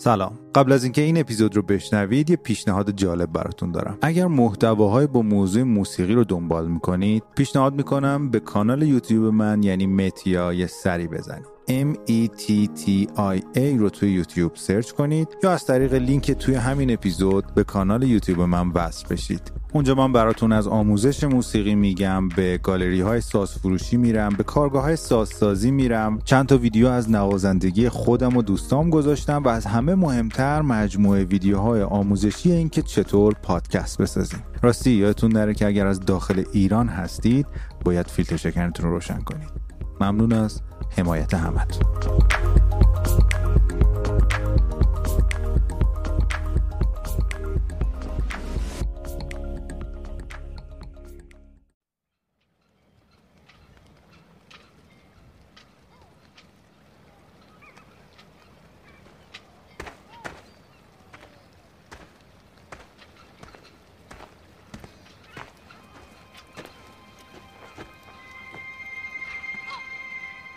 سلام. قبل از اینکه این اپیزود رو بشنوید یه پیشنهاد جالب براتون دارم. اگر محتواهای با موضوع موسیقی رو دنبال می‌کنید پیشنهاد می‌کنم به کانال یوتیوب من یعنی متیا یه سری بزنید. M E T T I A رو توی یوتیوب سرچ کنید یا از طریق لینک توی همین اپیزود به کانال یوتیوب من وصل بشید. اونجا من براتون از آموزش موسیقی میگم به گالری های ساز فروشی میرم به کارگاه های سازسازی میرم. چند تا ویدیو از نوازندگی خودم و دوستام گذاشتم و از همه مهمتر مجموعه ویدیوهای آموزشی این که چطور پادکست بسازیم. راستی یادتون نره که اگر از داخل ایران هستید باید فیلتر شکنتون رو روشن کنید. ممنون از حمایت همتون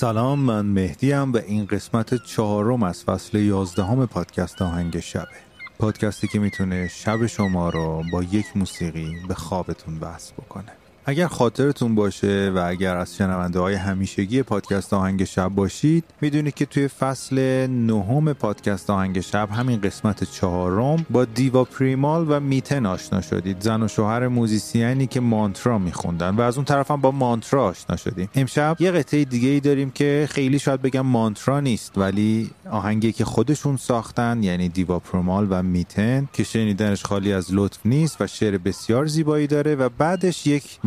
سلام من مهدیم و این قسمت چهارم از فصل یازدهم پادکست آهنگ شبه. پادکستی که می‌تونه شب شما رو با یک موسیقی به خوابتون وصل بکنه. اگر خاطرتون باشه و اگر از شنونده های همیشگی پادکست آهنگ شب باشید می‌دونید که توی فصل نهم پادکست آهنگ شب همین قسمت چهارم با دیوا پریمال و میتن آشنا شدید. زن و شوهر موزیسیانی که مانترا میخوندن و از اون طرف هم با مانترا آشنا شدیم. امشب یه قطعه دیگه ای داریم که خیلی شاید بگم مانترا نیست ولی آهنگی که خودشون ساختن یعنی دیوا پریمال و میتن که شنیدنش خالی از لطف نیست و شعر بسیار زیبایی داره و بعدش یک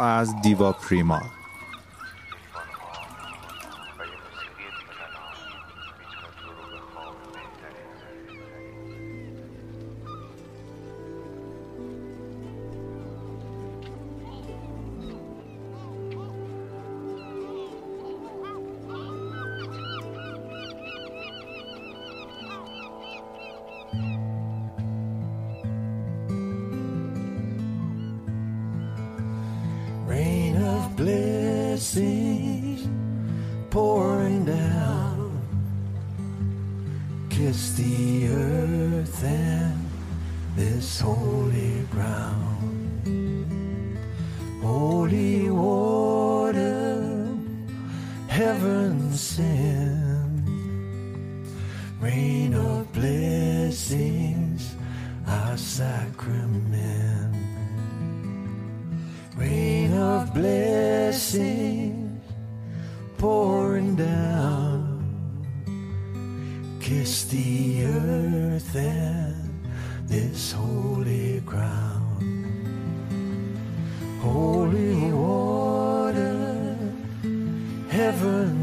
از دیوا پریمال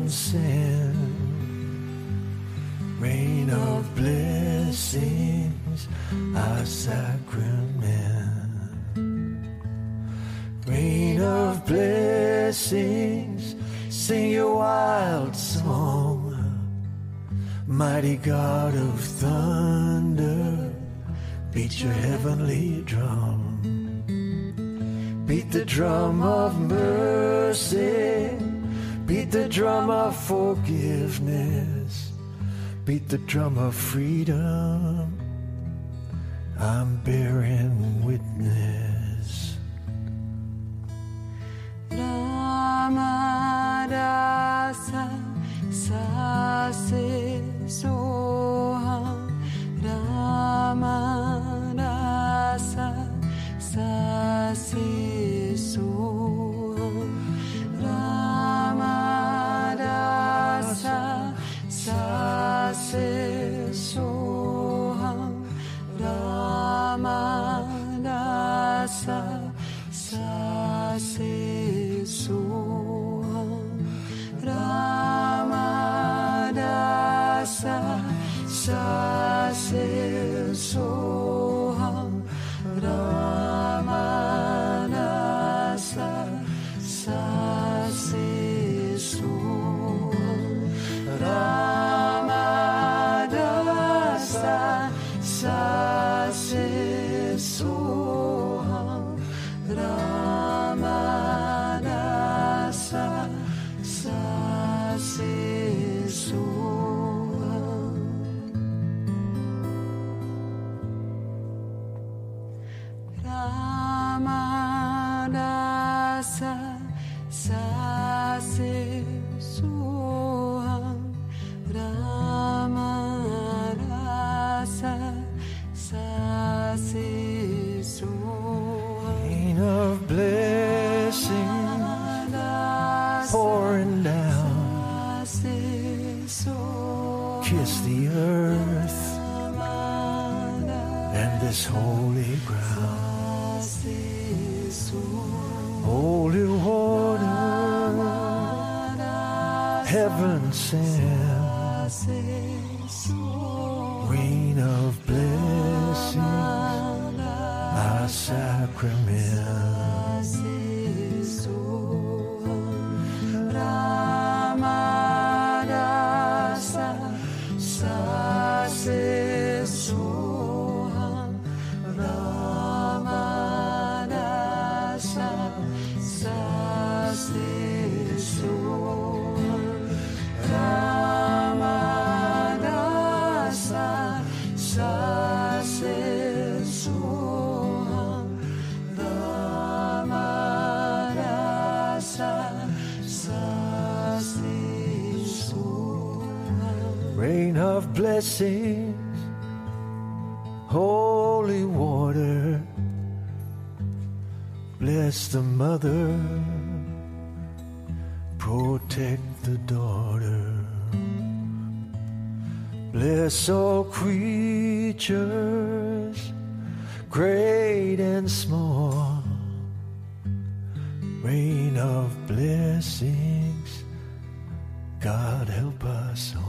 sent. Rain of blessings, our sacrament rain of blessings, sing your wild song. Mighty God of thunder, beat your heavenly drum. Beat the drum of mercy, beat the drum of forgiveness, beat the drum of freedom. I'm bearing witness. Sase Soham Sase nascer. Heaven sent. Rain of blessings, our sacrament. Blessings, holy water. Bless the mother, protect the daughter. Bless all creatures, great and small. Rain of blessings, God help us all.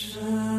Shut